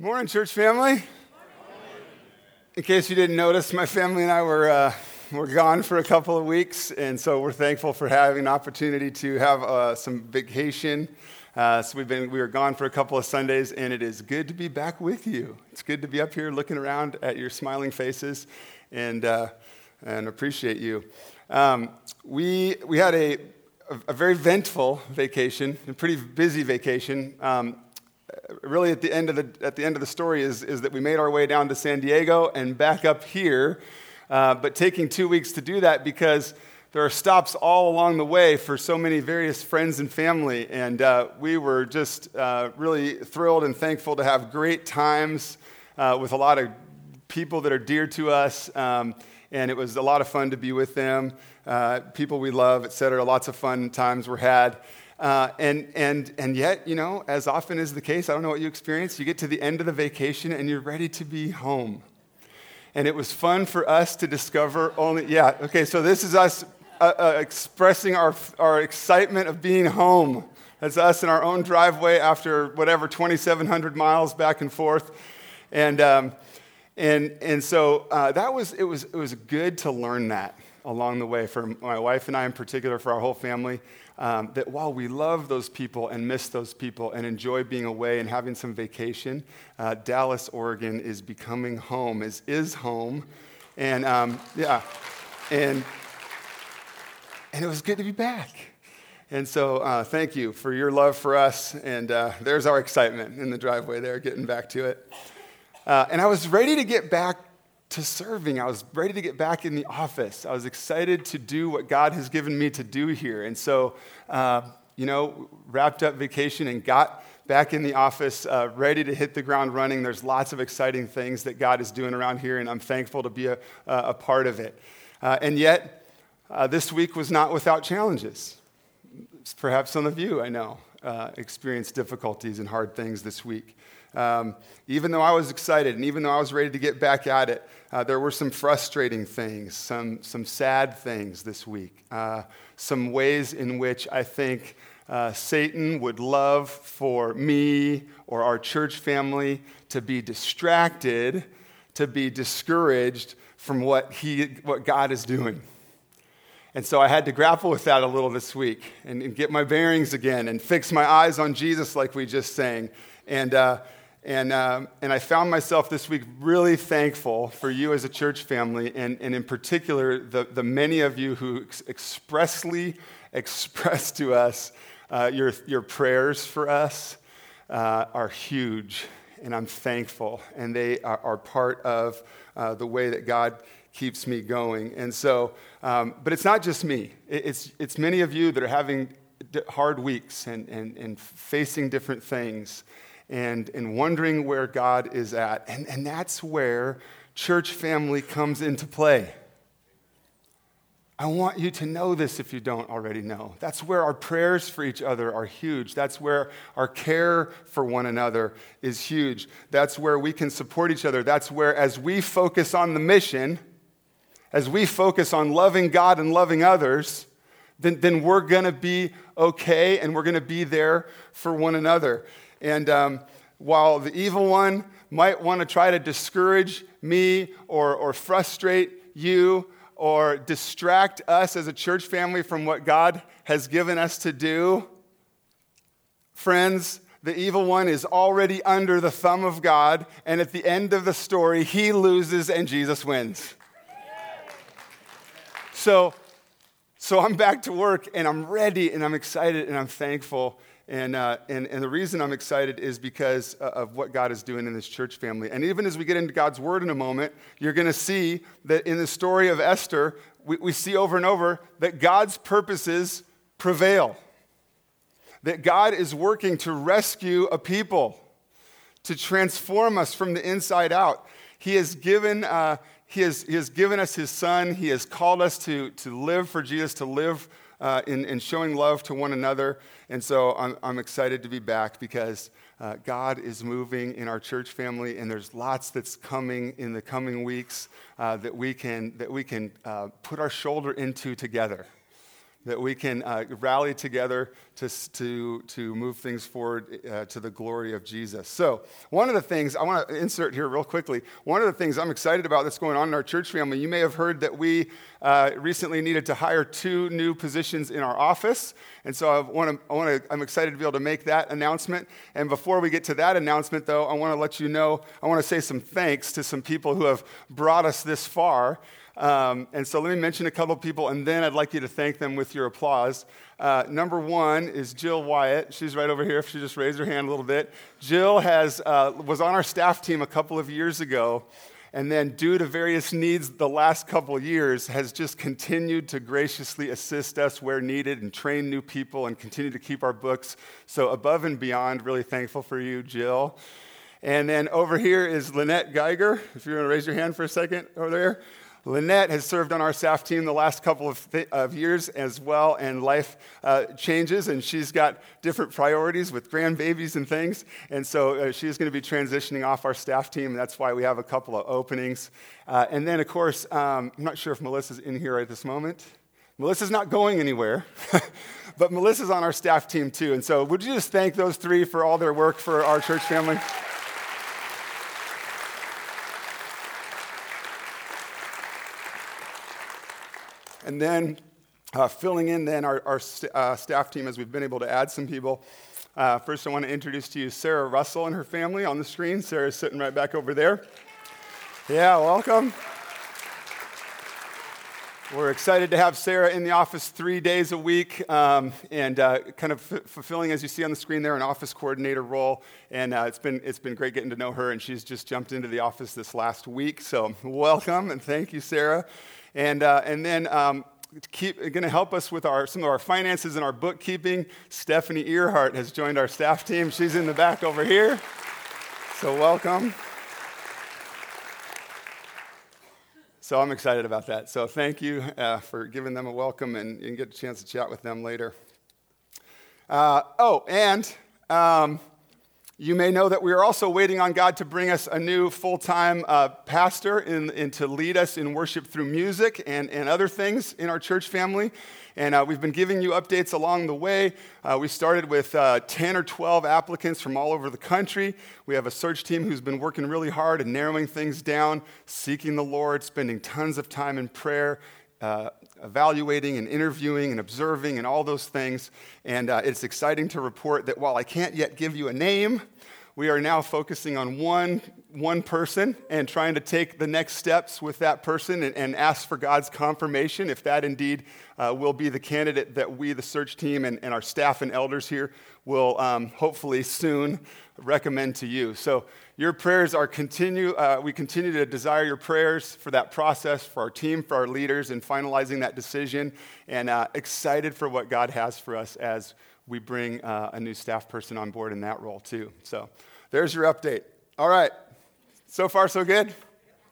Morning, church family. In case you didn't notice, my family and I were, uh, were gone for a couple of weeks, and so we're thankful for having an opportunity to have uh, some vacation. Uh, so we've been we were gone for a couple of Sundays, and it is good to be back with you. It's good to be up here looking around at your smiling faces, and uh, and appreciate you. Um, we we had a a very ventful vacation, a pretty busy vacation. Um, really at the end of the, at the, end of the story is, is that we made our way down to San Diego and back up here, uh, but taking two weeks to do that because there are stops all along the way for so many various friends and family. And uh, we were just uh, really thrilled and thankful to have great times uh, with a lot of people that are dear to us. Um, and it was a lot of fun to be with them, uh, people we love, et cetera. Lots of fun times were had. Uh, and, and, and yet, you know, as often is the case, I don't know what you experience, you get to the end of the vacation and you're ready to be home. And it was fun for us to discover only, yeah, okay, so this is us uh, uh, expressing our, our excitement of being home. That's us in our own driveway after whatever, 2,700 miles back and forth. And, um, and, and so uh, that was it, was, it was good to learn that along the way for my wife and I in particular, for our whole family um, that while we love those people and miss those people and enjoy being away and having some vacation, uh, Dallas, Oregon is becoming home, is, is home. And um, yeah, and, and it was good to be back. And so, uh, thank you for your love for us. And uh, there's our excitement in the driveway there, getting back to it. Uh, and I was ready to get back to serving. I was ready to get back in the office. I was excited to do what God has given me to do here. And so, uh, you know, wrapped up vacation and got back in the office, uh, ready to hit the ground running. There's lots of exciting things that God is doing around here, and I'm thankful to be a, a part of it. Uh, and yet, uh, this week was not without challenges. Perhaps some of you, I know, uh, experienced difficulties and hard things this week. Um, even though I was excited and even though I was ready to get back at it, uh, there were some frustrating things, some, some sad things this week, uh, some ways in which I think uh, Satan would love for me or our church family to be distracted, to be discouraged from what, he, what God is doing. And so I had to grapple with that a little this week and, and get my bearings again and fix my eyes on Jesus, like we just sang. And, uh, and, um, and I found myself this week really thankful for you as a church family, and, and in particular, the, the many of you who ex- expressly expressed to us uh, your, your prayers for us uh, are huge, and I'm thankful. And they are, are part of uh, the way that God keeps me going. And so, um, but it's not just me, it's, it's many of you that are having hard weeks and, and, and facing different things and, and wondering where God is at. And, and that's where church family comes into play. I want you to know this if you don't already know. That's where our prayers for each other are huge. That's where our care for one another is huge. That's where we can support each other. That's where, as we focus on the mission, as we focus on loving God and loving others, then, then we're going to be okay and we're going to be there for one another. And um, while the evil one might want to try to discourage me or, or frustrate you or distract us as a church family from what God has given us to do, friends, the evil one is already under the thumb of God, and at the end of the story, he loses and Jesus wins. So, so I'm back to work and I'm ready and I'm excited and I'm thankful and, uh, and, and the reason I'm excited is because uh, of what God is doing in this church family. And even as we get into God's word in a moment, you're going to see that in the story of Esther, we, we see over and over that God's purposes prevail. That God is working to rescue a people, to transform us from the inside out. He has given, uh, he has, he has given us his son. He has called us to, to live for Jesus, to live uh, in, in showing love to one another. And so I'm, I'm excited to be back because uh, God is moving in our church family, and there's lots that's coming in the coming weeks uh, that we can, that we can uh, put our shoulder into together. That we can uh, rally together to, to, to move things forward uh, to the glory of Jesus. So, one of the things I want to insert here real quickly, one of the things I'm excited about that's going on in our church family, you may have heard that we uh, recently needed to hire two new positions in our office. And so, I want to, I want to, I'm excited to be able to make that announcement. And before we get to that announcement, though, I want to let you know, I want to say some thanks to some people who have brought us this far. Um, and so let me mention a couple people, and then I'd like you to thank them with your applause. Uh, number one is Jill Wyatt. She's right over here. If she just raised her hand a little bit, Jill has uh, was on our staff team a couple of years ago, and then due to various needs the last couple years, has just continued to graciously assist us where needed and train new people and continue to keep our books. So above and beyond, really thankful for you, Jill. And then over here is Lynette Geiger. If you want to raise your hand for a second over there. Lynette has served on our staff team the last couple of, th- of years as well, and life uh, changes, and she's got different priorities with grandbabies and things. And so uh, she's going to be transitioning off our staff team, and that's why we have a couple of openings. Uh, and then, of course, um, I'm not sure if Melissa's in here at this moment. Melissa's not going anywhere, but Melissa's on our staff team too. And so, would you just thank those three for all their work for our church family? And then uh, filling in then our, our st- uh, staff team as we've been able to add some people. Uh, first, I want to introduce to you Sarah Russell and her family on the screen. Sarah's sitting right back over there. Yeah, welcome. We're excited to have Sarah in the office three days a week um, and uh, kind of f- fulfilling, as you see on the screen there, an office coordinator role. And uh, it's, been, it's been great getting to know her, and she's just jumped into the office this last week. So, welcome and thank you, Sarah. And, uh, and then um, keep going to help us with our, some of our finances and our bookkeeping. Stephanie Earhart has joined our staff team. She's in the back over here. So welcome. So I'm excited about that. So thank you uh, for giving them a welcome and, and get a chance to chat with them later. Uh, oh, and um, you may know that we are also waiting on God to bring us a new full time uh, pastor and, and, to lead us in worship through music and, and other things in our church family. And uh, we've been giving you updates along the way. Uh, we started with uh, 10 or 12 applicants from all over the country. We have a search team who's been working really hard and narrowing things down, seeking the Lord, spending tons of time in prayer, uh, evaluating and interviewing and observing and all those things. And uh, it's exciting to report that while I can't yet give you a name, we are now focusing on one, one person and trying to take the next steps with that person and, and ask for God's confirmation if that indeed uh, will be the candidate that we, the search team, and, and our staff and elders here will um, hopefully soon recommend to you. So your prayers are continue, uh, we continue to desire your prayers for that process, for our team, for our leaders, in finalizing that decision, and uh, excited for what God has for us as we bring uh, a new staff person on board in that role, too. So there's your update. All right. So far, so good?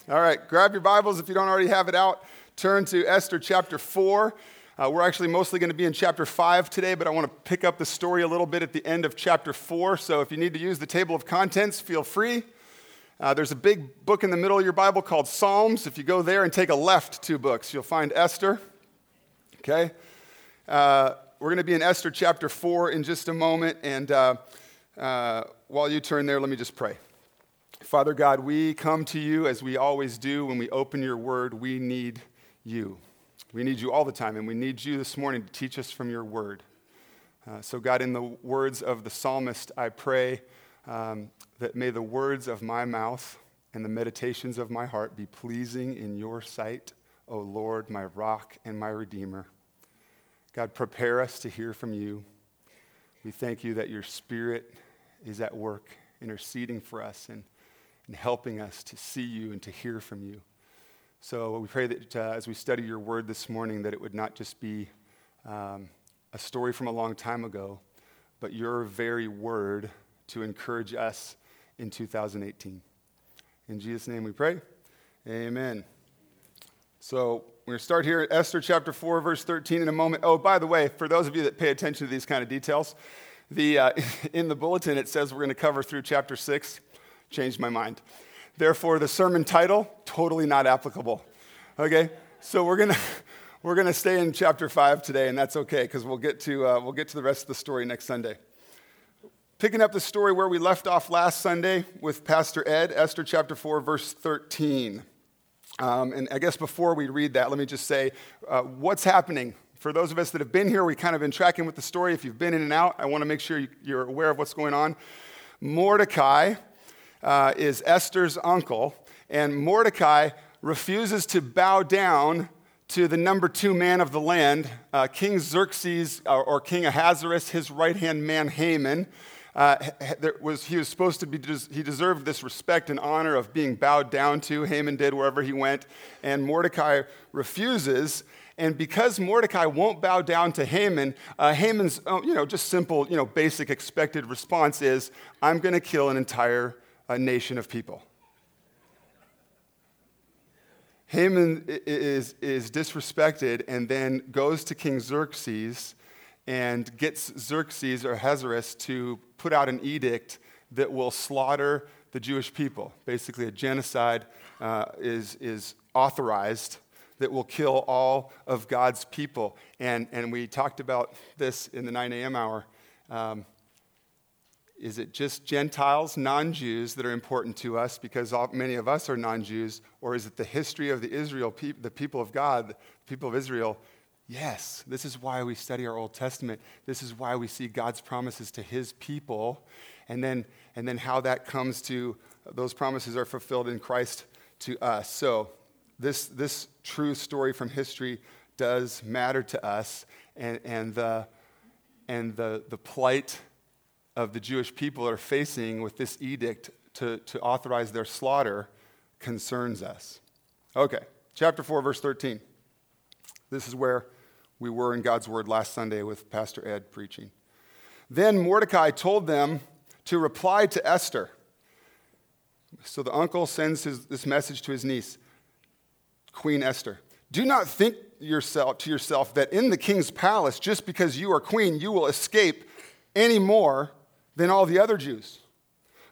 All right. Grab your Bibles if you don't already have it out. Turn to Esther chapter 4. Uh, we're actually mostly going to be in chapter 5 today, but I want to pick up the story a little bit at the end of chapter 4. So if you need to use the table of contents, feel free. Uh, there's a big book in the middle of your Bible called Psalms. If you go there and take a left two books, you'll find Esther. Okay? Uh, we're going to be in Esther chapter 4 in just a moment. And uh, uh, while you turn there, let me just pray. Father God, we come to you as we always do when we open your word. We need you. We need you all the time, and we need you this morning to teach us from your word. Uh, so, God, in the words of the psalmist, I pray um, that may the words of my mouth and the meditations of my heart be pleasing in your sight, O Lord, my rock and my redeemer. God, prepare us to hear from you. We thank you that your spirit is at work, interceding for us and, and helping us to see you and to hear from you. So we pray that uh, as we study your word this morning, that it would not just be um, a story from a long time ago, but your very word to encourage us in 2018. In Jesus' name we pray. Amen. So we're going to start here at Esther chapter 4, verse 13 in a moment. Oh, by the way, for those of you that pay attention to these kind of details, the, uh, in the bulletin it says we're going to cover through chapter 6. Changed my mind. Therefore, the sermon title, totally not applicable. Okay? So we're going to. we're going to stay in chapter 5 today, and that's okay because we'll, get to, uh, we'll get to the rest of the story next Sunday. Picking up the story where we left off last Sunday with Pastor Ed, Esther chapter 4, verse 13. Um, and I guess before we read that, let me just say uh, what's happening. For those of us that have been here, we kind of been tracking with the story. If you've been in and out, I want to make sure you're aware of what's going on. Mordecai uh, is Esther's uncle, and Mordecai refuses to bow down to the number two man of the land, uh, King Xerxes or, or, King Ahasuerus, his right hand man Haman. Uh, was, he was supposed to be, he deserved this respect and honor of being bowed down to. Haman did wherever he went, and Mordecai refuses. And because Mordecai won't bow down to Haman, uh, Haman's, uh, you know, just simple, you know, basic expected response is, I'm going to kill an entire uh, nation of people. Haman is, is disrespected and then goes to King Xerxes and gets Xerxes or Ahasuerus to put out an edict that will slaughter the Jewish people. Basically, a genocide uh, is, is authorized that will kill all of God's people. And, and we talked about this in the 9 a.m. hour. Um, is it just Gentiles, non Jews, that are important to us because all, many of us are non Jews? Or is it the history of the Israel, the people of God, the people of Israel? Yes, this is why we study our Old Testament. This is why we see God's promises to his people, and then, and then how that comes to, those promises are fulfilled in Christ to us. So, this, this true story from history does matter to us, and, and, the, and the, the plight of the Jewish people are facing with this edict to, to authorize their slaughter concerns us. Okay, chapter 4, verse 13. This is where we were in God's Word last Sunday with Pastor Ed preaching. Then Mordecai told them to reply to Esther. So the uncle sends his, this message to his niece, Queen Esther. Do not think yourself, to yourself that in the king's palace, just because you are queen, you will escape any more than all the other Jews.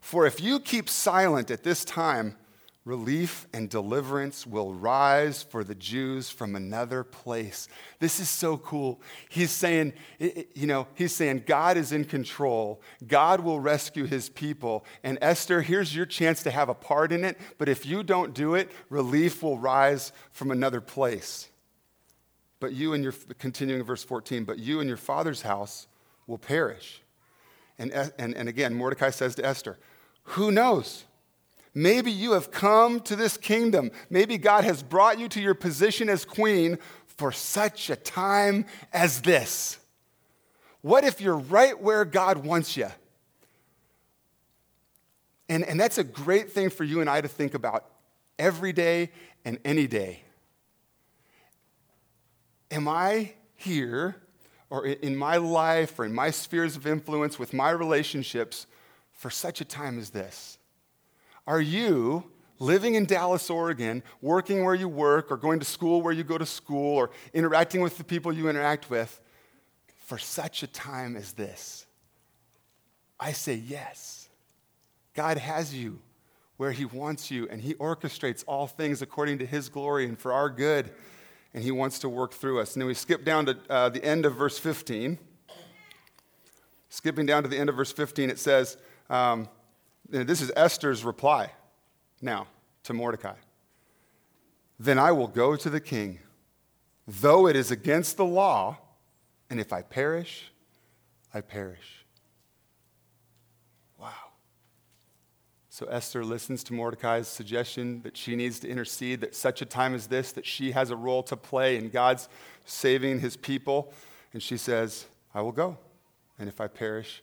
For if you keep silent at this time, relief and deliverance will rise for the Jews from another place. This is so cool. He's saying, you know, he's saying God is in control. God will rescue his people. And Esther, here's your chance to have a part in it. But if you don't do it, relief will rise from another place. But you and your, continuing verse 14, but you and your father's house will perish. And, and, and again, Mordecai says to Esther, Who knows? Maybe you have come to this kingdom. Maybe God has brought you to your position as queen for such a time as this. What if you're right where God wants you? And, and that's a great thing for you and I to think about every day and any day. Am I here or in my life or in my spheres of influence with my relationships for such a time as this? Are you living in Dallas, Oregon, working where you work, or going to school where you go to school, or interacting with the people you interact with for such a time as this? I say yes. God has you where He wants you, and He orchestrates all things according to His glory and for our good and he wants to work through us. And then we skip down to uh, the end of verse 15. Skipping down to the end of verse 15, it says, um, This is Esther's reply now to Mordecai. Then I will go to the king, though it is against the law, and if I perish, I perish. So Esther listens to Mordecai's suggestion that she needs to intercede, that such a time as this, that she has a role to play in God's saving his people. And she says, I will go. And if I perish,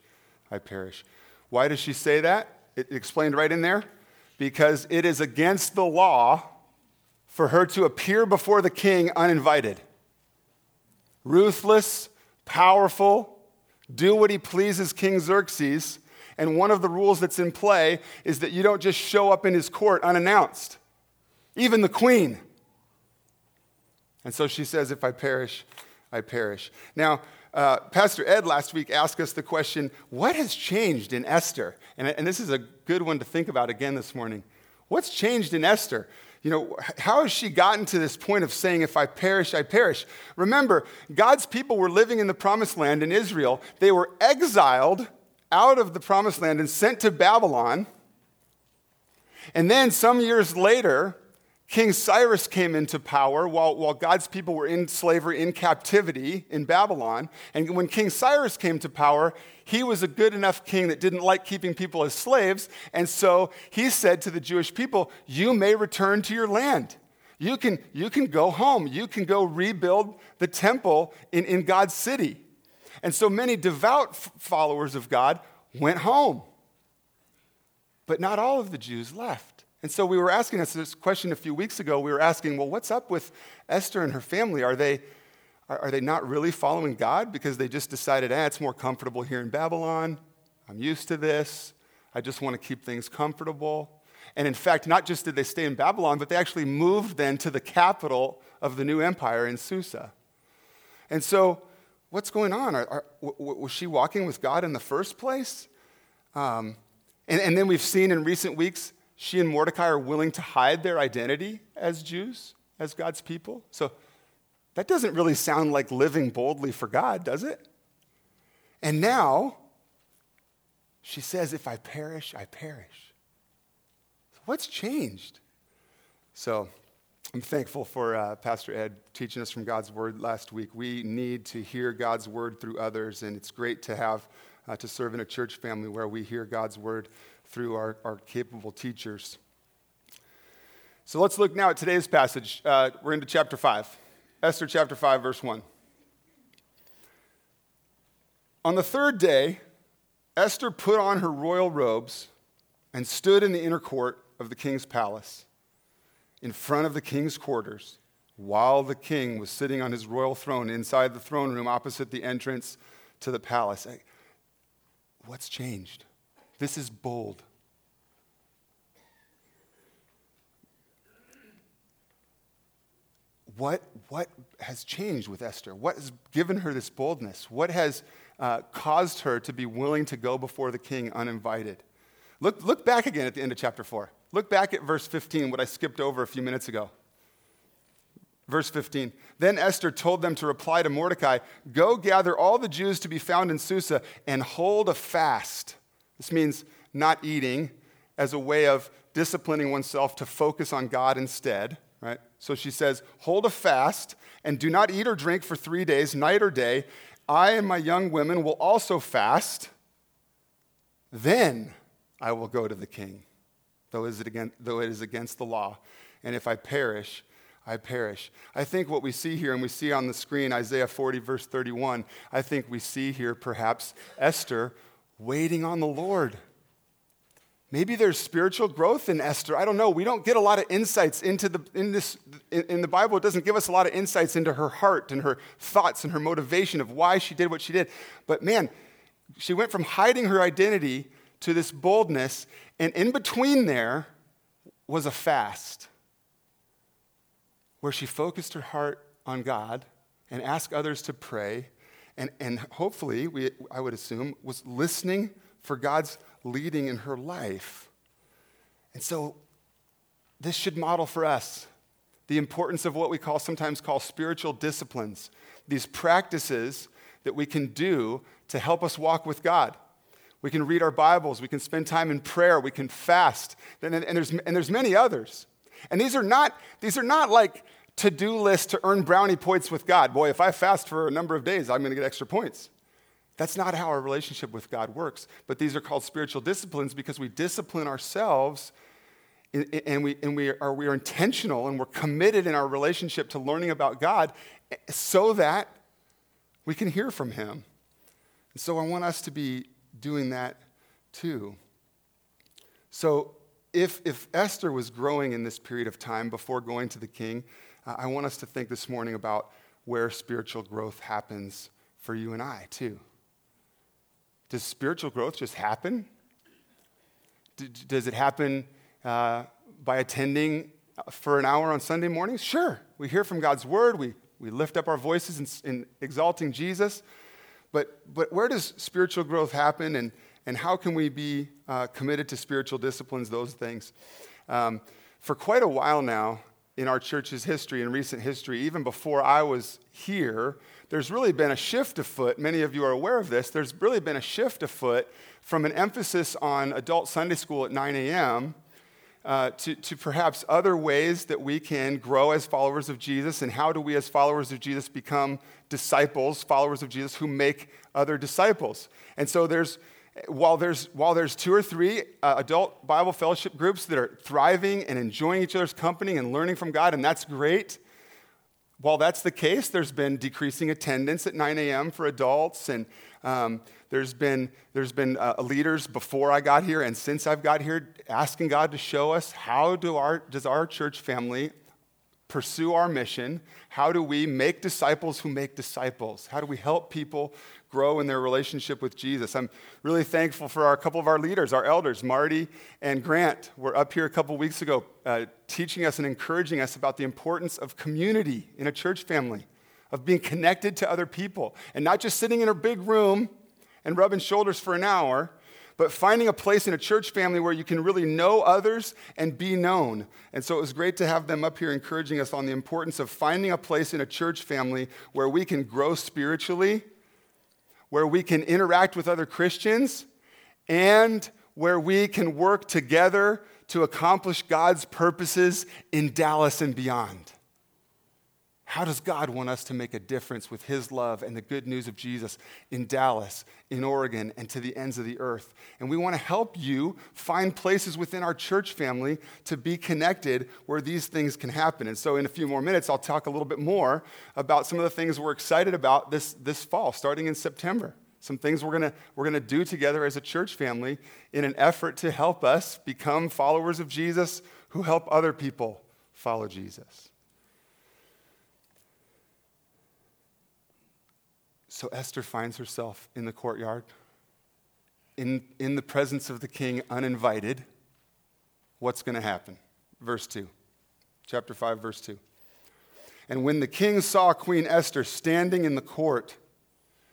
I perish. Why does she say that? It explained right in there. Because it is against the law for her to appear before the king uninvited. Ruthless, powerful, do what he pleases King Xerxes and one of the rules that's in play is that you don't just show up in his court unannounced, even the queen. And so she says, If I perish, I perish. Now, uh, Pastor Ed last week asked us the question what has changed in Esther? And, and this is a good one to think about again this morning. What's changed in Esther? You know, how has she gotten to this point of saying, if I perish, I perish? Remember, God's people were living in the promised land in Israel. They were exiled out of the promised land and sent to Babylon. And then some years later, King Cyrus came into power while, while God's people were in slavery, in captivity in Babylon. And when King Cyrus came to power, he was a good enough king that didn't like keeping people as slaves. And so he said to the Jewish people, You may return to your land. You can, you can go home. You can go rebuild the temple in, in God's city. And so many devout f- followers of God went home. But not all of the Jews left. And so we were asking us this question a few weeks ago. We were asking, well, what's up with Esther and her family? Are they, are, are they not really following God because they just decided, ah, it's more comfortable here in Babylon? I'm used to this. I just want to keep things comfortable. And in fact, not just did they stay in Babylon, but they actually moved then to the capital of the new empire in Susa. And so, what's going on? Are, are, was she walking with God in the first place? Um, and, and then we've seen in recent weeks she and Mordecai are willing to hide their identity as Jews, as God's people. So that doesn't really sound like living boldly for God, does it? And now she says, If I perish, I perish. What's changed? So I'm thankful for uh, Pastor Ed teaching us from God's word last week. We need to hear God's word through others, and it's great to have uh, to serve in a church family where we hear God's word through our, our capable teachers. So let's look now at today's passage. Uh, we're into chapter 5, Esther chapter 5, verse 1. On the third day, Esther put on her royal robes and stood in the inner court of the king's palace, in front of the king's quarters, while the king was sitting on his royal throne inside the throne room opposite the entrance to the palace. What's changed? This is bold. What, what has changed with Esther? What has given her this boldness? What has uh, caused her to be willing to go before the king uninvited? Look, look back again at the end of chapter 4. Look back at verse 15, what I skipped over a few minutes ago. Verse 15. Then Esther told them to reply to Mordecai Go gather all the Jews to be found in Susa and hold a fast this means not eating as a way of disciplining oneself to focus on God instead, right? So she says, Hold a fast and do not eat or drink for three days, night or day. I and my young women will also fast. Then I will go to the king, though it is against the law. And if I perish, I perish. I think what we see here, and we see on the screen Isaiah 40, verse 31, I think we see here perhaps Esther waiting on the Lord. Maybe there's spiritual growth in Esther. I don't know. We don't get a lot of insights into the in this in, in, the Bible. It doesn't give us a lot of insights into her heart and her thoughts and her motivation of why she did what she did. But man, she went from hiding her identity to this boldness, and in between there was a fast where she focused her heart on God and asked others to pray and, and hopefully, we, I would assume, was listening for God's leading in her life. And so, this should model for us the importance of what we call sometimes call spiritual disciplines, these practices that we can do to help us walk with God. We can read our Bibles, we can spend time in prayer, we can fast, and, and, there's, and there's many others. And these are not, these are not like to do lists to earn brownie points with God. Boy, if I fast for a number of days, I'm going to get extra points. That's not how our relationship with God works. But these are called spiritual disciplines because we discipline ourselves and, we, and we, are, we are intentional and we're committed in our relationship to learning about God so that we can hear from Him. And so I want us to be doing that too. So if, if Esther was growing in this period of time before going to the king, I want us to think this morning about where spiritual growth happens for you and I, too. Does spiritual growth just happen? does it happen uh, by attending for an hour on Sunday mornings? Sure. We hear from God's word, we, we lift up our voices in, in exalting Jesus. But, but where does spiritual growth happen and, and how can we be uh, committed to spiritual disciplines, those things. Um, for quite a while now, in our church's history, in recent history, even before I was here, there's really been a shift afoot. Many of you are aware of this. There's really been a shift afoot from an emphasis on adult Sunday school at 9 a.m. Uh, to, to perhaps other ways that we can grow as followers of Jesus, and how do we, as followers of Jesus, become disciples, followers of Jesus who make other disciples. And so there's while there's, while there's two or three uh, adult Bible fellowship groups that are thriving and enjoying each other's company and learning from God, and that's great, while that's the case, there's been decreasing attendance at 9 a.m. for adults, and um, there's been, there's been uh, leaders before I got here and since I've got here asking God to show us how do our, does our church family pursue our mission? How do we make disciples who make disciples? How do we help people grow in their relationship with Jesus. I'm really thankful for our, couple of our leaders, our elders, Marty and Grant, were up here a couple weeks ago uh, teaching us and encouraging us about the importance of community in a church family, of being connected to other people, and not just sitting in a big room and rubbing shoulders for an hour, but finding a place in a church family where you can really know others and be known. And so it was great to have them up here encouraging us on the importance of finding a place in a church family where we can grow spiritually where we can interact with other Christians and where we can work together to accomplish God's purposes in Dallas and beyond. How does God want us to make a difference with His love and the good news of Jesus in Dallas, in Oregon, and to the ends of the earth? And we want to help you find places within our church family to be connected where these things can happen. And so, in a few more minutes, I'll talk a little bit more about some of the things we're excited about this, this fall, starting in September. Some things we're going we're gonna do together as a church family in an effort to help us become followers of Jesus who help other people follow Jesus. So Esther finds herself in the courtyard, in, in the presence of the king, uninvited. What's going to happen? Verse 2, chapter 5, verse 2. And when the king saw Queen Esther standing in the court,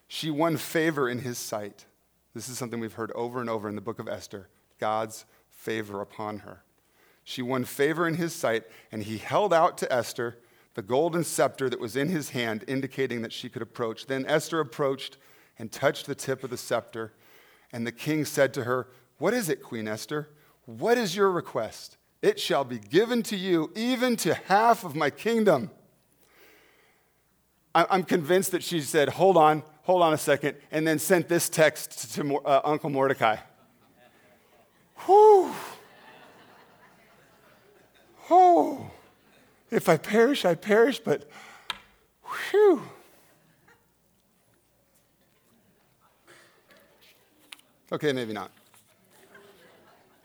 she won favor in his sight. This is something we've heard over and over in the book of Esther God's favor upon her. She won favor in his sight, and he held out to Esther the golden scepter that was in his hand, indicating that she could approach. Then Esther approached and touched the tip of the scepter. And the king said to her, What is it, Queen Esther? What is your request? It shall be given to you, even to half of my kingdom. I'm convinced that she said, Hold on, hold on a second, and then sent this text to uh, Uncle Mordecai. Whew. Oh. If I perish, I perish, but whew. Okay, maybe not.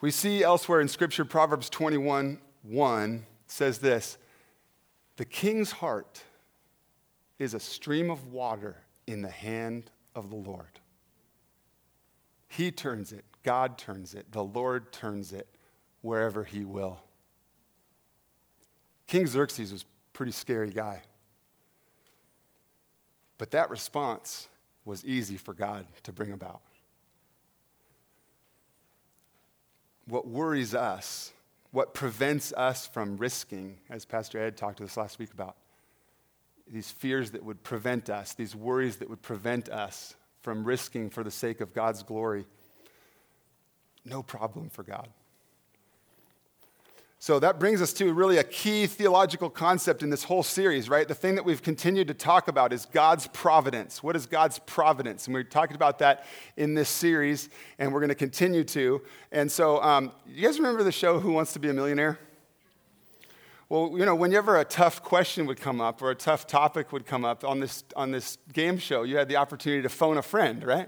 We see elsewhere in Scripture, Proverbs 21 1 says this The king's heart is a stream of water in the hand of the Lord. He turns it, God turns it, the Lord turns it wherever He will. King Xerxes was a pretty scary guy. But that response was easy for God to bring about. What worries us, what prevents us from risking, as Pastor Ed talked to us last week about, these fears that would prevent us, these worries that would prevent us from risking for the sake of God's glory, no problem for God. So that brings us to really a key theological concept in this whole series, right? The thing that we've continued to talk about is God's providence. What is God's providence? And we're talking about that in this series, and we're going to continue to. And so, um, you guys remember the show Who Wants to Be a Millionaire? Well, you know, whenever a tough question would come up or a tough topic would come up on this, on this game show, you had the opportunity to phone a friend, right?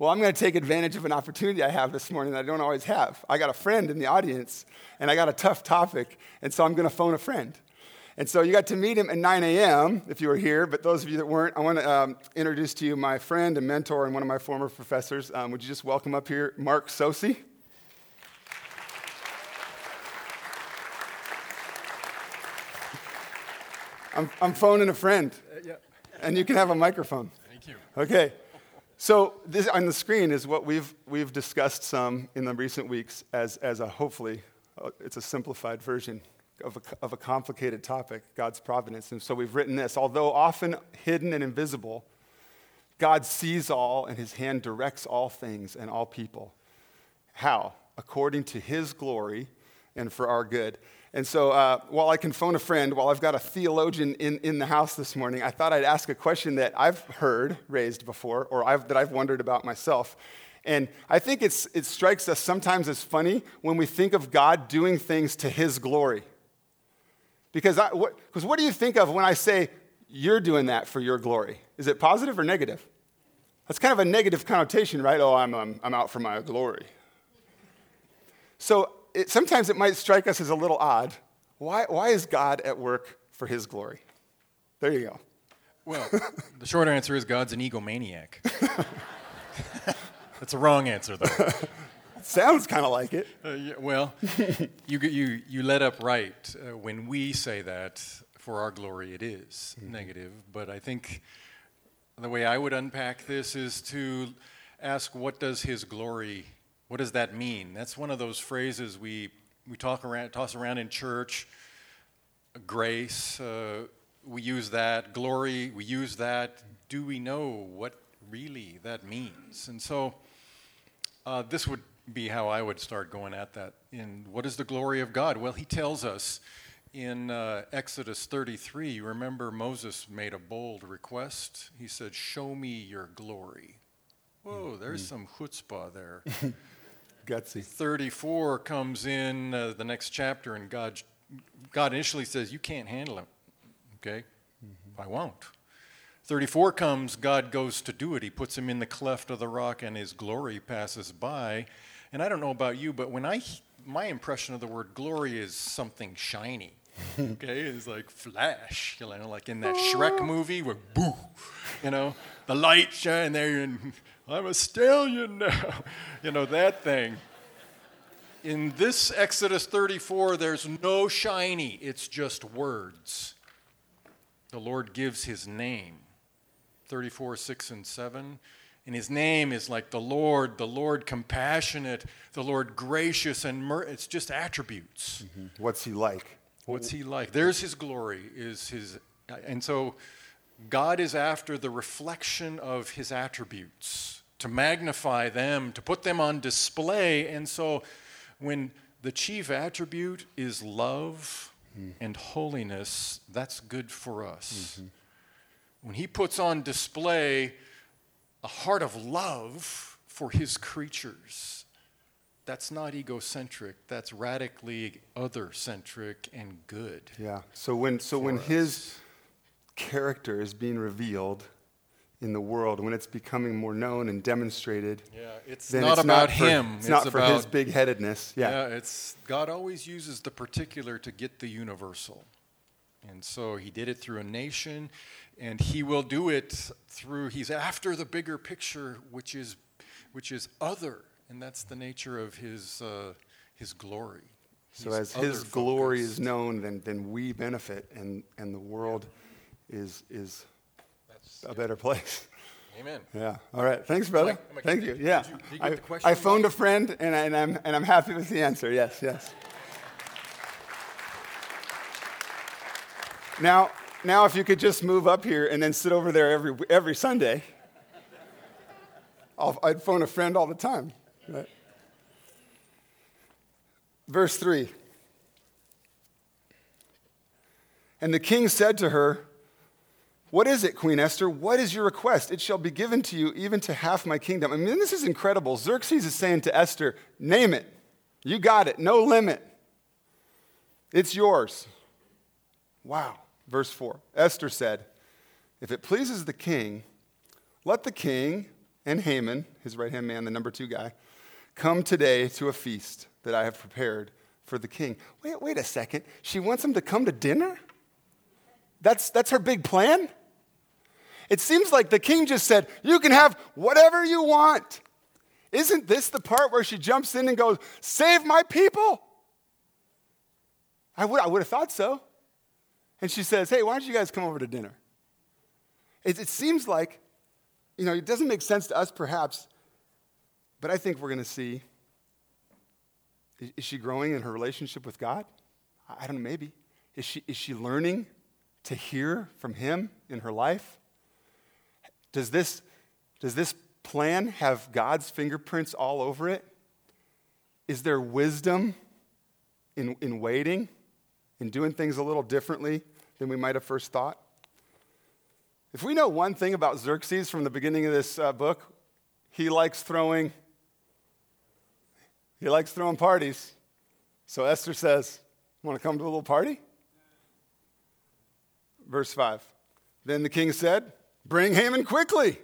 Well, I'm going to take advantage of an opportunity I have this morning that I don't always have. I got a friend in the audience, and I got a tough topic, and so I'm going to phone a friend. And so you got to meet him at 9 a.m. if you were here, but those of you that weren't, I want to um, introduce to you my friend and mentor and one of my former professors. Um, would you just welcome up here Mark Sosi? I'm, I'm phoning a friend. Uh, yeah. And you can have a microphone. Thank you. Okay. So this on the screen is what we've, we've discussed some in the recent weeks as, as a hopefully, uh, it's a simplified version of a, of a complicated topic, God's providence. And so we've written this, although often hidden and invisible, God sees all and his hand directs all things and all people. How? According to his glory and for our good. And so uh, while I can phone a friend, while I've got a theologian in, in the house this morning, I thought I'd ask a question that I've heard raised before or I've, that I've wondered about myself. And I think it's, it strikes us sometimes as funny when we think of God doing things to his glory. Because I, what, what do you think of when I say, you're doing that for your glory? Is it positive or negative? That's kind of a negative connotation, right? Oh, I'm, um, I'm out for my glory. So it, sometimes it might strike us as a little odd. Why, why is God at work for his glory? There you go. Well, the short answer is God's an egomaniac. That's a wrong answer, though. Sounds kind of like it. Uh, yeah, well, you, you, you led up right. Uh, when we say that for our glory, it is mm-hmm. negative. But I think the way I would unpack this is to ask what does his glory what does that mean? That's one of those phrases we, we talk around, toss around in church. Grace, uh, we use that. Glory, we use that. Do we know what really that means? And so uh, this would be how I would start going at that. In what is the glory of God? Well, he tells us in uh, Exodus 33, you remember Moses made a bold request. He said, Show me your glory. Whoa, there's mm. some chutzpah there. Gutsy. 34 comes in uh, the next chapter, and God, God initially says, You can't handle him. Okay? Mm-hmm. I won't. 34 comes, God goes to do it. He puts him in the cleft of the rock, and his glory passes by. And I don't know about you, but when I, my impression of the word glory is something shiny. okay, it's like flash, you know, like in that Shrek movie where boo, you know, the light shine there, and I'm a stallion now. you know, that thing. In this Exodus 34, there's no shiny, it's just words. The Lord gives his name. 34, 6, and 7. And his name is like the Lord, the Lord compassionate, the Lord gracious, and mer- it's just attributes. Mm-hmm. What's he like? What's he like? There's his glory, is his. And so God is after the reflection of his attributes to magnify them, to put them on display. And so when the chief attribute is love mm. and holiness, that's good for us. Mm-hmm. When he puts on display a heart of love for his creatures, that's not egocentric, that's radically other centric and good. Yeah. So when so when us. his character is being revealed, in the world, when it's becoming more known and demonstrated. Yeah, it's not it's about not for, him. It's, it's not about, for his big headedness. Yeah. yeah, it's God always uses the particular to get the universal. And so he did it through a nation, and he will do it through he's after the bigger picture, which is which is other, and that's the nature of his uh, his glory. He's so as his glory is known, then then we benefit, and and the world is is a better place. Amen. Yeah. All right. Thanks, brother. Thank you. Yeah. Did you, did you I, I, phoned a friend, and, I, and, I'm, and I'm happy with the answer. Yes, yes. Now, now, if you could just move up here and then sit over there every, every Sunday, i would phone a friend all the time. Right? Verse 3. And the king said to her, what is it, Queen Esther? What is your request? It shall be given to you, even to half my kingdom. I mean, this is incredible. Xerxes is saying to Esther, Name it. You got it. No limit. It's yours. Wow. Verse 4 Esther said, If it pleases the king, let the king and Haman, his right hand man, the number two guy, come today to a feast that I have prepared for the king. Wait, wait a second. She wants him to come to dinner? That's, that's her big plan? It seems like the king just said, You can have whatever you want. Isn't this the part where she jumps in and goes, Save my people? I would, I would have thought so. And she says, Hey, why don't you guys come over to dinner? It, it seems like you know, it doesn't make sense to us perhaps, but I think we're going to see is she growing in her relationship with God? I don't know, maybe. Is she, is she learning to hear from Him in her life? Does this, does this plan have God's fingerprints all over it? Is there wisdom in, in waiting, in doing things a little differently than we might have first thought? If we know one thing about Xerxes from the beginning of this uh, book, he likes throwing he likes throwing parties. So Esther says, Want to come to a little party? Verse 5. Then the king said, Bring Haman quickly,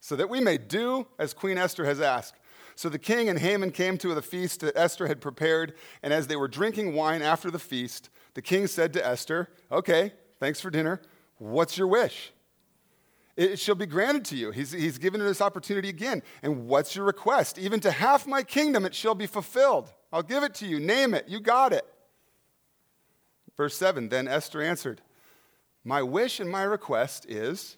so that we may do as Queen Esther has asked. So the king and Haman came to the feast that Esther had prepared, and as they were drinking wine after the feast, the king said to Esther, Okay, thanks for dinner. What's your wish? It shall be granted to you. He's, he's given her this opportunity again. And what's your request? Even to half my kingdom it shall be fulfilled. I'll give it to you. Name it. You got it. Verse 7 Then Esther answered, My wish and my request is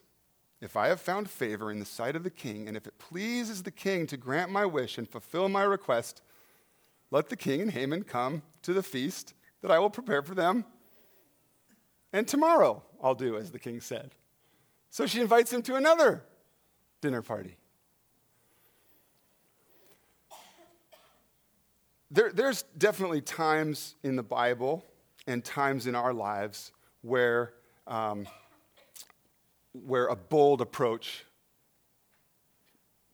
if I have found favor in the sight of the king, and if it pleases the king to grant my wish and fulfill my request, let the king and Haman come to the feast that I will prepare for them. And tomorrow I'll do as the king said. So she invites him to another dinner party. There, there's definitely times in the Bible and times in our lives where, um, where a bold approach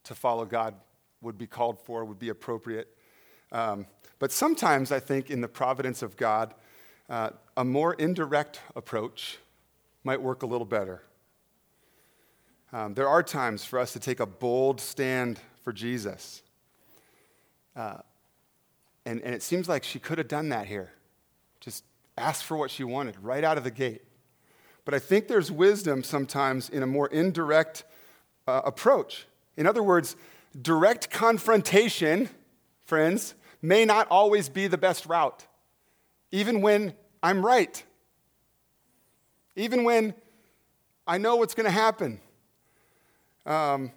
to follow God would be called for, would be appropriate. Um, but sometimes I think in the providence of God, uh, a more indirect approach might work a little better. Um, there are times for us to take a bold stand for Jesus. Uh, and, and it seems like she could have done that here. Just ask for what she wanted right out of the gate. But I think there's wisdom sometimes in a more indirect uh, approach. In other words, direct confrontation, friends, may not always be the best route, even when I'm right, even when I know what's going to happen. Um,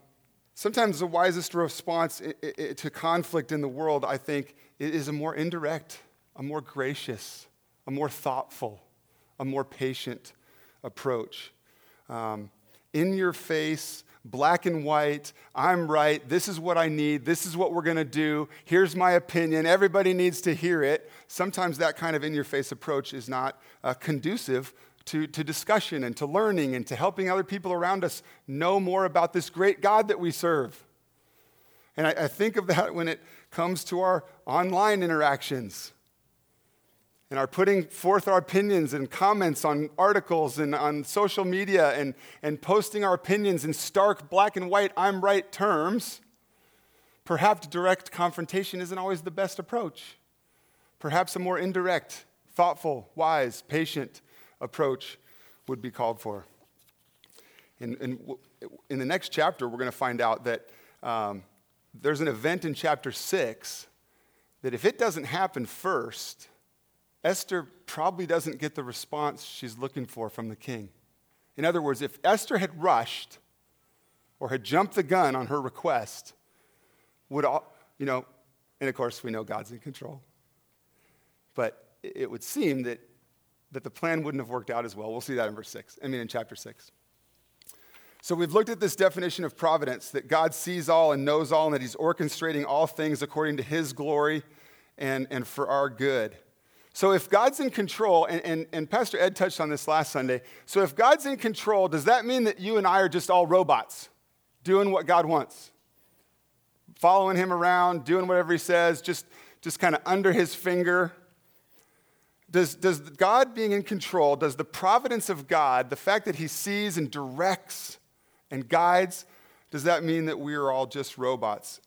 sometimes the wisest response to conflict in the world, I think, is a more indirect, a more gracious, a more thoughtful, a more patient approach. Um, in your face, black and white, I'm right, this is what I need, this is what we're to do, here's my opinion, everybody needs to hear it. Sometimes that kind of in your face approach is not uh, conducive to, to discussion and to learning and to helping other people around us know more about this great God that we serve. And I, I think of that when it comes to our online interactions and are putting forth our opinions and comments on articles and on social media and, and posting our opinions in stark black and white, I'm right terms, perhaps direct confrontation isn't always the best approach. Perhaps a more indirect, thoughtful, wise, patient, approach would be called for. In, in, in the next chapter, we're going to find out that um, there's an event in chapter 6 that if it doesn't happen first, Esther probably doesn't get the response she's looking for from the king. In other words, if Esther had rushed or had jumped the gun on her request, would all, you know, and of course we know God's in control. But it would seem that that the plan wouldn't have worked out as well. We'll see that in verse 6, I mean, in chapter 6. So we've looked at this definition of providence that God sees all and knows all, and that He's orchestrating all things according to His glory and, and for our good. So if God's in control, and, and, and Pastor Ed touched on this last Sunday, so if God's in control, does that mean that you and I are just all robots doing what God wants? Following Him around, doing whatever He says, just, just kind of under His finger? Does, does God being in control, does the providence of God, the fact that He sees and directs and guides, does that mean that we are all just robots?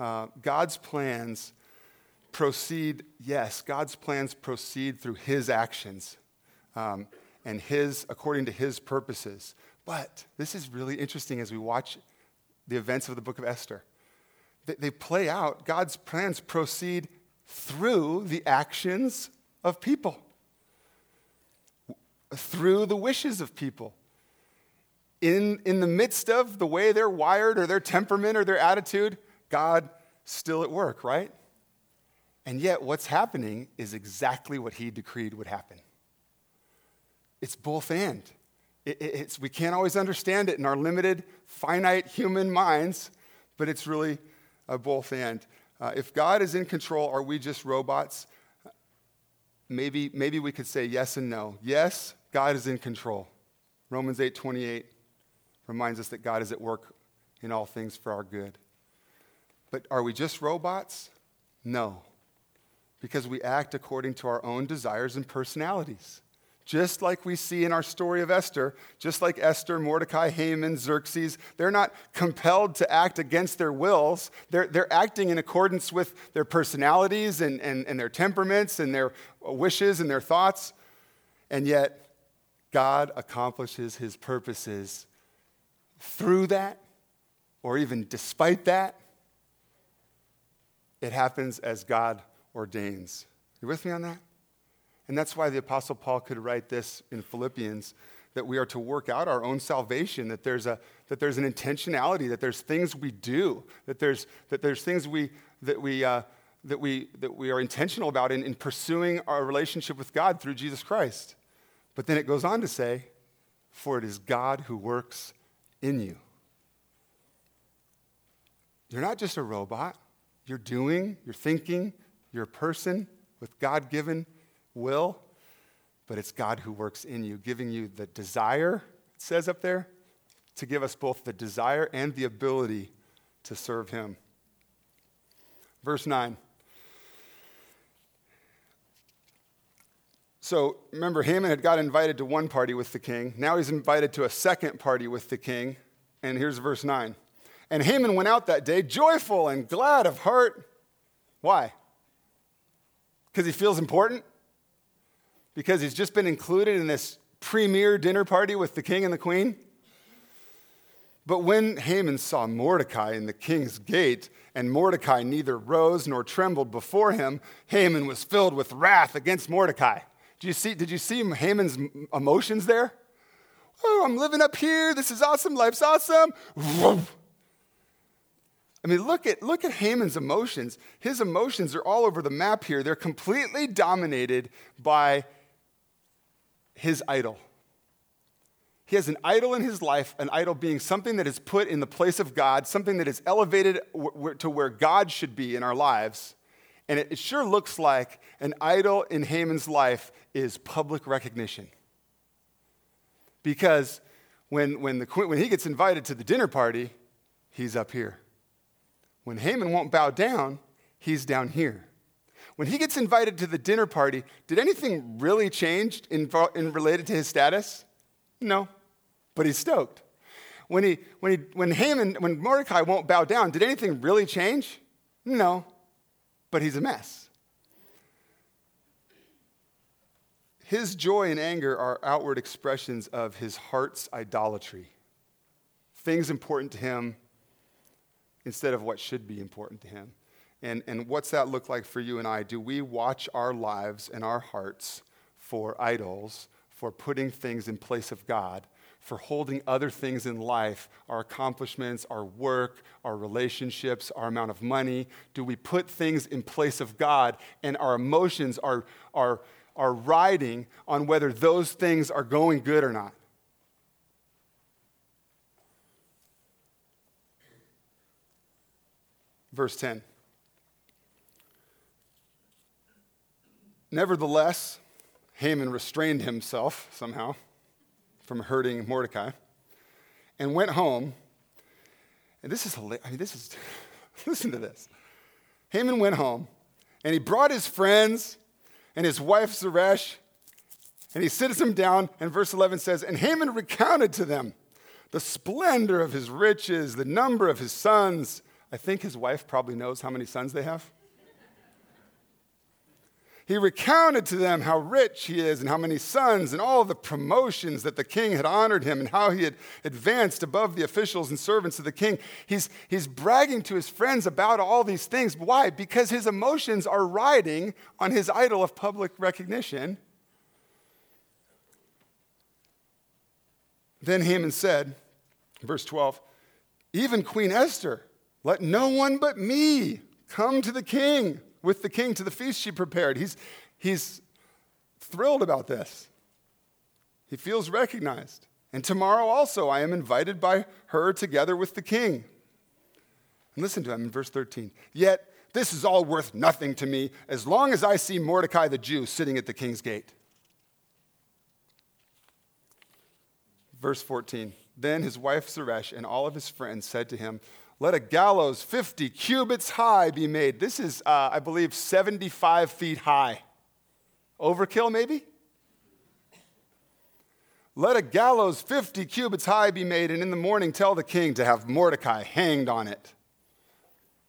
Uh, God's plans proceed, yes, God's plans proceed through His actions um, and His, according to His purposes. But this is really interesting as we watch the events of the book of Esther. They, they play out, God's plans proceed through the actions of people, through the wishes of people. in, in the midst of the way they're wired or their temperament or their attitude, God still at work, right? And yet, what's happening is exactly what he decreed would happen. It's both and. It, it's, we can't always understand it in our limited, finite human minds, but it's really a both and. Uh, if God is in control, are we just robots? Maybe, maybe we could say yes and no. Yes, God is in control. Romans 8 28 reminds us that God is at work in all things for our good. But are we just robots? No, because we act according to our own desires and personalities. Just like we see in our story of Esther, just like Esther, Mordecai, Haman, Xerxes, they're not compelled to act against their wills. They're, they're acting in accordance with their personalities and, and, and their temperaments and their wishes and their thoughts. And yet, God accomplishes his purposes through that, or even despite that. It happens as God ordains. You with me on that? And that's why the Apostle Paul could write this in Philippians that we are to work out our own salvation, that there's, a, that there's an intentionality, that there's things we do, that there's, that there's things we, that, we, uh, that, we, that we are intentional about in, in pursuing our relationship with God through Jesus Christ. But then it goes on to say, For it is God who works in you. You're not just a robot. You're doing, you're thinking, you're a person with God given will, but it's God who works in you, giving you the desire, it says up there, to give us both the desire and the ability to serve Him. Verse 9. So remember, Haman had got invited to one party with the king. Now he's invited to a second party with the king. And here's verse 9. And Haman went out that day joyful and glad of heart. Why? Because he feels important? because he's just been included in this premier dinner party with the king and the queen. But when Haman saw Mordecai in the king's gate, and Mordecai neither rose nor trembled before him, Haman was filled with wrath against Mordecai. Did you see, did you see Haman's emotions there? Oh, I'm living up here. This is awesome. Life's awesome. I mean, look at, look at Haman's emotions. His emotions are all over the map here. They're completely dominated by his idol. He has an idol in his life, an idol being something that is put in the place of God, something that is elevated to where God should be in our lives. And it sure looks like an idol in Haman's life is public recognition. Because when, when, the, when he gets invited to the dinner party, he's up here. When Haman won't bow down, he's down here. When he gets invited to the dinner party, did anything really change in, in related to his status? No, but he's stoked. When, he, when, he, when Haman, when Mordecai won't bow down, did anything really change? No, but he's a mess. His joy and anger are outward expressions of his heart's idolatry. Things important to him instead of what should be important to him. And, and what's that look like for you and I? Do we watch our lives and our hearts for idols, for putting things in place of God, for holding other things in life, our accomplishments, our work, our relationships, our amount of money? Do we put things in place of God and our emotions are, are, are riding on whether those things are going good or not? Verse 10. Nevertheless, Haman restrained himself somehow from hurting Mordecai and went home. And this is, I mean, this is, listen to this. Haman went home and he brought his friends and his wife Zeresh and he sits them down. And verse 11 says, And Haman recounted to them the splendor of his riches, the number of his sons. I think his wife probably knows how many sons they have. He recounted to them how rich he is and how many sons and all the promotions that the king had honored him and how he had advanced above the officials and servants of the king. He's, he's bragging to his friends about all these things. Why? Because his emotions are riding on his idol of public recognition. Then Haman said, Verse 12 Even Queen Esther, let no one but me come to the king, with the king to the feast she prepared. He's, he's thrilled about this. He feels recognized. And tomorrow also I am invited by her together with the king. And listen to him in verse 13. Yet this is all worth nothing to me as long as I see Mordecai the Jew sitting at the king's gate. Verse 14. Then his wife Zeresh and all of his friends said to him, Let a gallows 50 cubits high be made. This is, uh, I believe, 75 feet high. Overkill, maybe? Let a gallows 50 cubits high be made, and in the morning tell the king to have Mordecai hanged on it.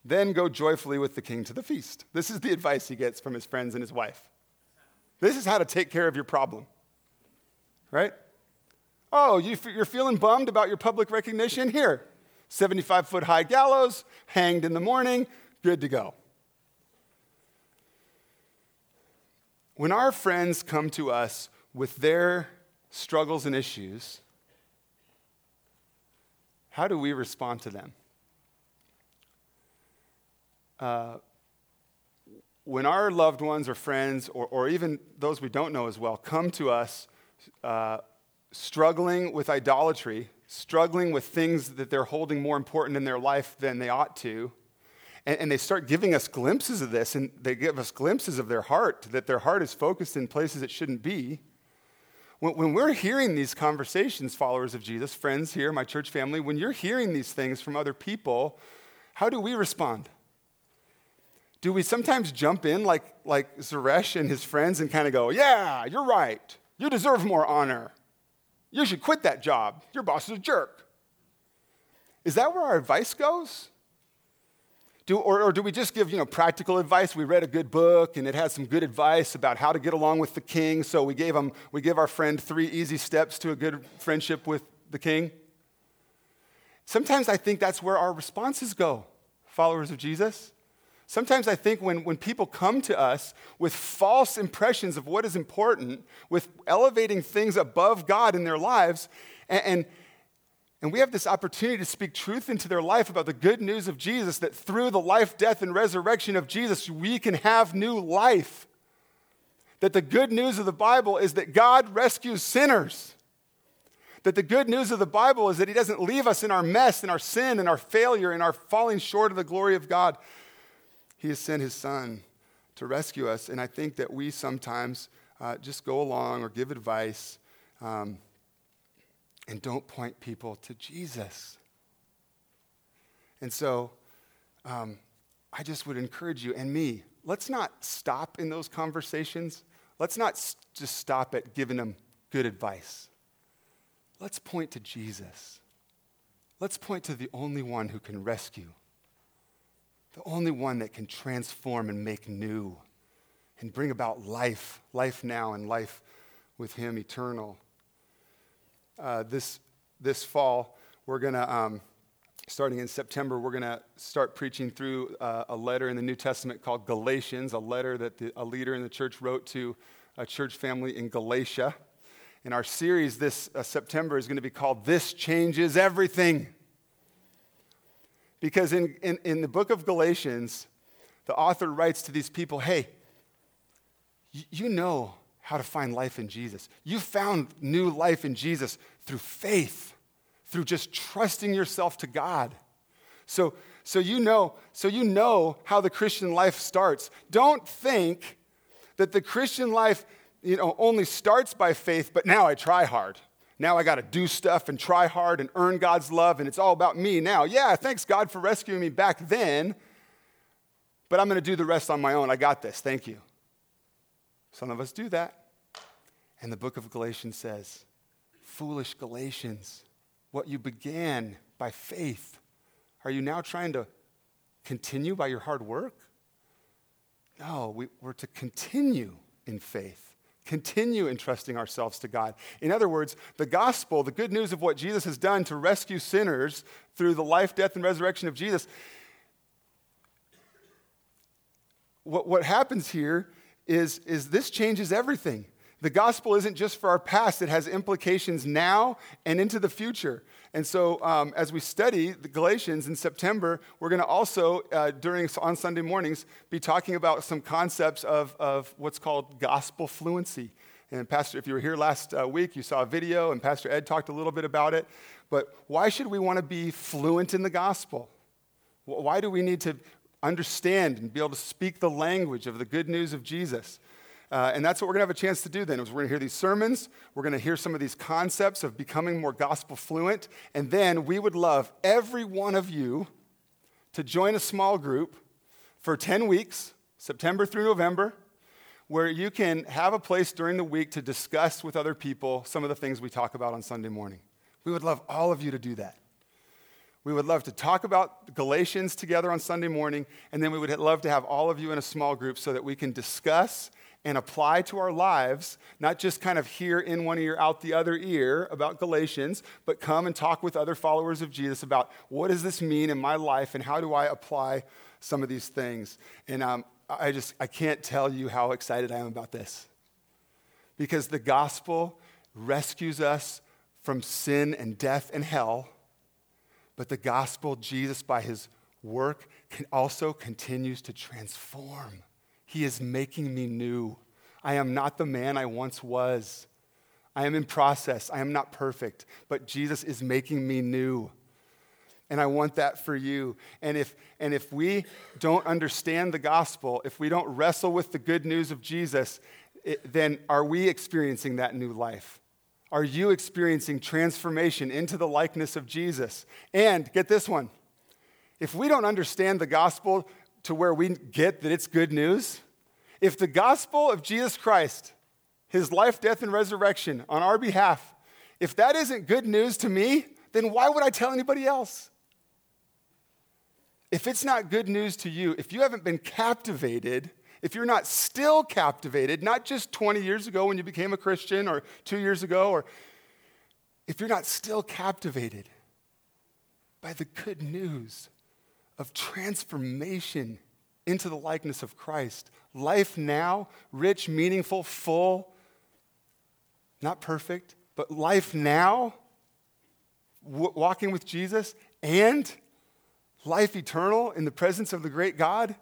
Then go joyfully with the king to the feast. This is the advice he gets from his friends and his wife. This is how to take care of your problem, right? Oh, you, are feeling bummed about your public recognition? Here, 75 foot high gallows, hanged in the morning, good to go. When our friends come to us with their struggles and issues, how do we respond to them? Uh, when our loved ones or friends, or, or even those we don't know as well, come to us uh, struggling with idolatry, struggling with things that they're holding more important in their life than they ought to, and, and they start giving us glimpses of this, and they give us glimpses of their heart, that their heart is focused in places it shouldn't be. When, when we're hearing these conversations, followers of Jesus, friends here, my church family, when you're hearing these things from other people, how do we respond? Do we sometimes jump in like, like Zeresh and his friends and kind of go, Yeah, you're right. You deserve more honor. You should quit that job. Your boss is a jerk. Is that where our advice goes? Do, or, or, do we just give you know, practical advice? We read a good book and it has some good advice about how to get along with the king, so we, gave him, we give our friend three easy steps to a good friendship with the king? Sometimes I think that's where our responses go, followers of Jesus. Sometimes I think when, when people come to us with false impressions of what is important, with elevating things above God in their lives, and, and, and we have this opportunity to speak truth into their life about the good news of Jesus, that through the life, death, and resurrection of Jesus, we can have new life. That the good news of the Bible is that God rescues sinners. That the good news of the Bible is that He doesn't leave us in our mess, in our sin, in our failure, in our falling short of the glory of God. He has sent his son to rescue us. And I think that we sometimes uh, just go along or give advice um, and don't point people to Jesus. And so um, I just would encourage you and me let's not stop in those conversations. Let's not s- just stop at giving them good advice. Let's point to Jesus. Let's point to the only one who can rescue the only one that can transform and make new and bring about life, life now and life with Him eternal. Uh, this, this fall, we're going to, um, starting in September, we're going to start preaching through uh, a letter in the New Testament called Galatians, a letter that the, a leader in the church wrote to a church family in Galatia. And our series this uh, September is going to be called This Changes Everything. Because in, in, in the book of Galatians, the author writes to these people hey, you know how to find life in Jesus. You found new life in Jesus through faith, through just trusting yourself to God. So, so you know, so you know how the Christian life starts. Don't think that the Christian life you know, only starts by faith, but now I try hard. Now I got to do stuff and try hard and earn God's love, and it's all about me now. Yeah, thanks God for rescuing me back then, but I'm going to do the rest on my own. I got this. Thank you. Some of us do that. And the book of Galatians says, Foolish Galatians, what you began by faith, are you now trying to continue by your hard work? No, we, we're to continue in faith continue entrusting ourselves to God. In other words, the gospel, the good news of what Jesus has done to rescue sinners through the life, death, and resurrection of Jesus, what, what happens here is, is this changes everything. The gospel isn't just for our past, it has implications now and into the future. And so, um, as we study the Galatians in September, we're going to also, uh, during on Sunday mornings, be talking about some concepts of, of what's called gospel fluency. And Pastor, if you were here last uh, week, you saw a video, and Pastor Ed talked a little bit about it. But why should we want to be fluent in the gospel? Why do we need to understand and be able to speak the language of the good news of Jesus? Uh, and that's what we're going to have a chance to do then is we're going to hear these sermons we're going to hear some of these concepts of becoming more gospel fluent and then we would love every one of you to join a small group for 10 weeks september through november where you can have a place during the week to discuss with other people some of the things we talk about on sunday morning. We would love all of you to do that. We would love to talk about Galatians together on Sunday morning, and then we would love to have all of you in a small group so that we can discuss and apply to our lives, not just kind of hear in one ear, out the other ear about Galatians, but come and talk with other followers of Jesus about what does this mean in my life and how do I apply some of these things. And um, I just, I can't tell you how excited I am about this. Because the gospel rescues us from sin and death and hell, but the gospel, Jesus, by his work, can also continues to transform he is making me new. I am not the man I once was. I am in process. I am not perfect, but Jesus is making me new. And I want that for you. And if, and if we don't understand the gospel, if we don't wrestle with the good news of Jesus, it, then are we experiencing that new life? Are you experiencing transformation into the likeness of Jesus? And get this one if we don't understand the gospel, to where we get that it's good news, if the gospel of Jesus Christ, his life, death, and resurrection on our behalf, if that isn't good news to me, then why would I tell anybody else? If it's not good news to you, if you haven't been captivated, if you're not still captivated, not just 20 years ago when you became a Christian or two years ago, or if you're not still captivated by the good news of transformation into the likeness of Christ. Life now, rich, meaningful, full, not perfect, but life now, w- walking with Jesus, and life eternal in the presence of the great God,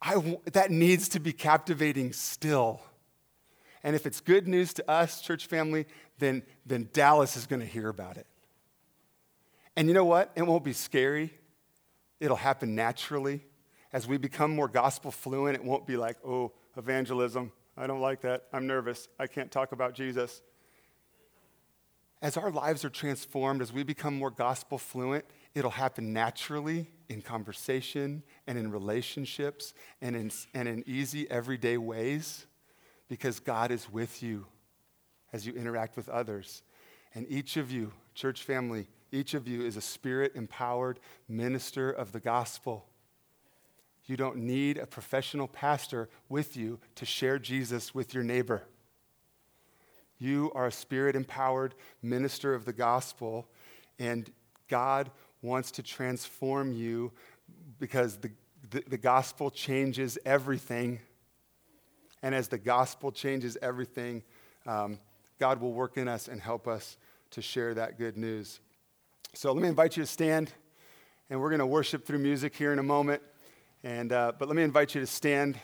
I, that needs to be captivating still. And if it's good news to us, church family, then, then Dallas is going to hear about it. And you know what? It won't be scary. It'll happen naturally. As we become more gospel fluent, it won't be like, oh, evangelism. I don't like that. I'm nervous. I can't talk about Jesus. As our lives are transformed, as we become more gospel fluent, it'll happen naturally in conversation and in relationships and in, and in easy, everyday ways because God is with you as you interact with others. And each of you, church family, each of you is a spirit empowered minister of the gospel. You don't need a professional pastor with you to share Jesus with your neighbor. You are a spirit empowered minister of the gospel, and God wants to transform you because the, the, the, gospel changes everything. And as the gospel changes everything, um, God will work in us and help us to share that good news. So let me invite you to stand, and we're going to worship through music here in a moment. And, uh, but let me invite you to stand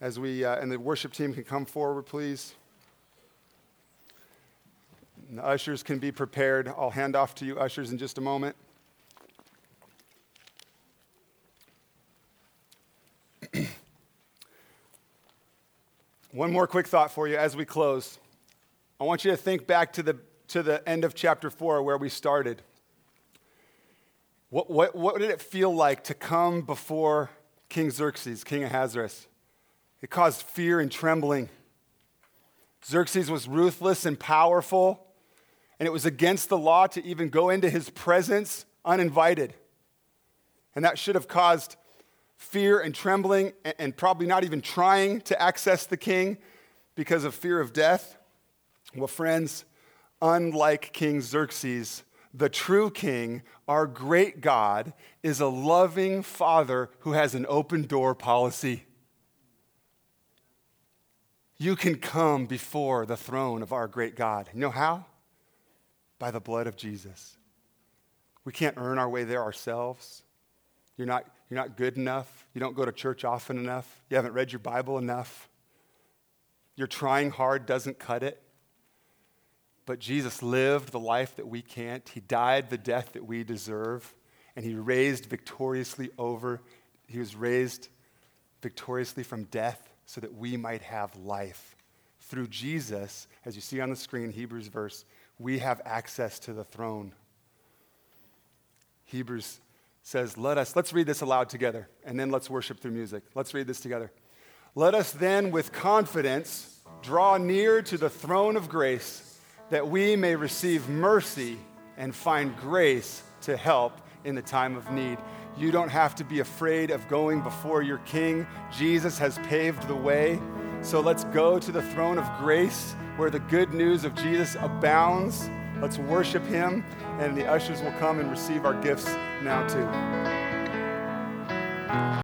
as we, uh, and the worship team can come forward, please. And the ushers can be prepared. I'll hand off to you, ushers, in just a moment. One more quick thought for you as we close. I want you to think back to the, to the end of chapter 4 where we started. What, what, what did it feel like to come before King Xerxes, king Ahasuerus? It caused fear and trembling. Xerxes was ruthless and powerful, and it was against the law to even go into his presence uninvited. And that should have caused fear and trembling, and probably not even trying to access the king because of fear of death. Well, friends, unlike King Xerxes, the true king, our great God, is a loving father who has an open door policy. You can come before the throne of our great God. You know how? By the blood of Jesus. We can't earn our way there ourselves. You're not, you're not good enough. You don't go to church often enough. You haven't read your Bible enough. Your trying hard doesn't cut it. But Jesus lived the life that we can't. He died the death that we deserve. And he raised victoriously over, he was raised victoriously from death so that we might have life. Through Jesus, as you see on the screen, Hebrews verse, we have access to the throne. Hebrews says, Let us, let's read this aloud together, and then let's worship through music. Let's read this together. Let us then, with confidence, draw near to the throne of grace, that we may receive mercy and find grace to help in the time of need. You don't have to be afraid of going before your King. Jesus has paved the way. So let's go to the throne of grace where the good news of Jesus abounds. Let's worship him, and the ushers will come and receive our gifts now, too.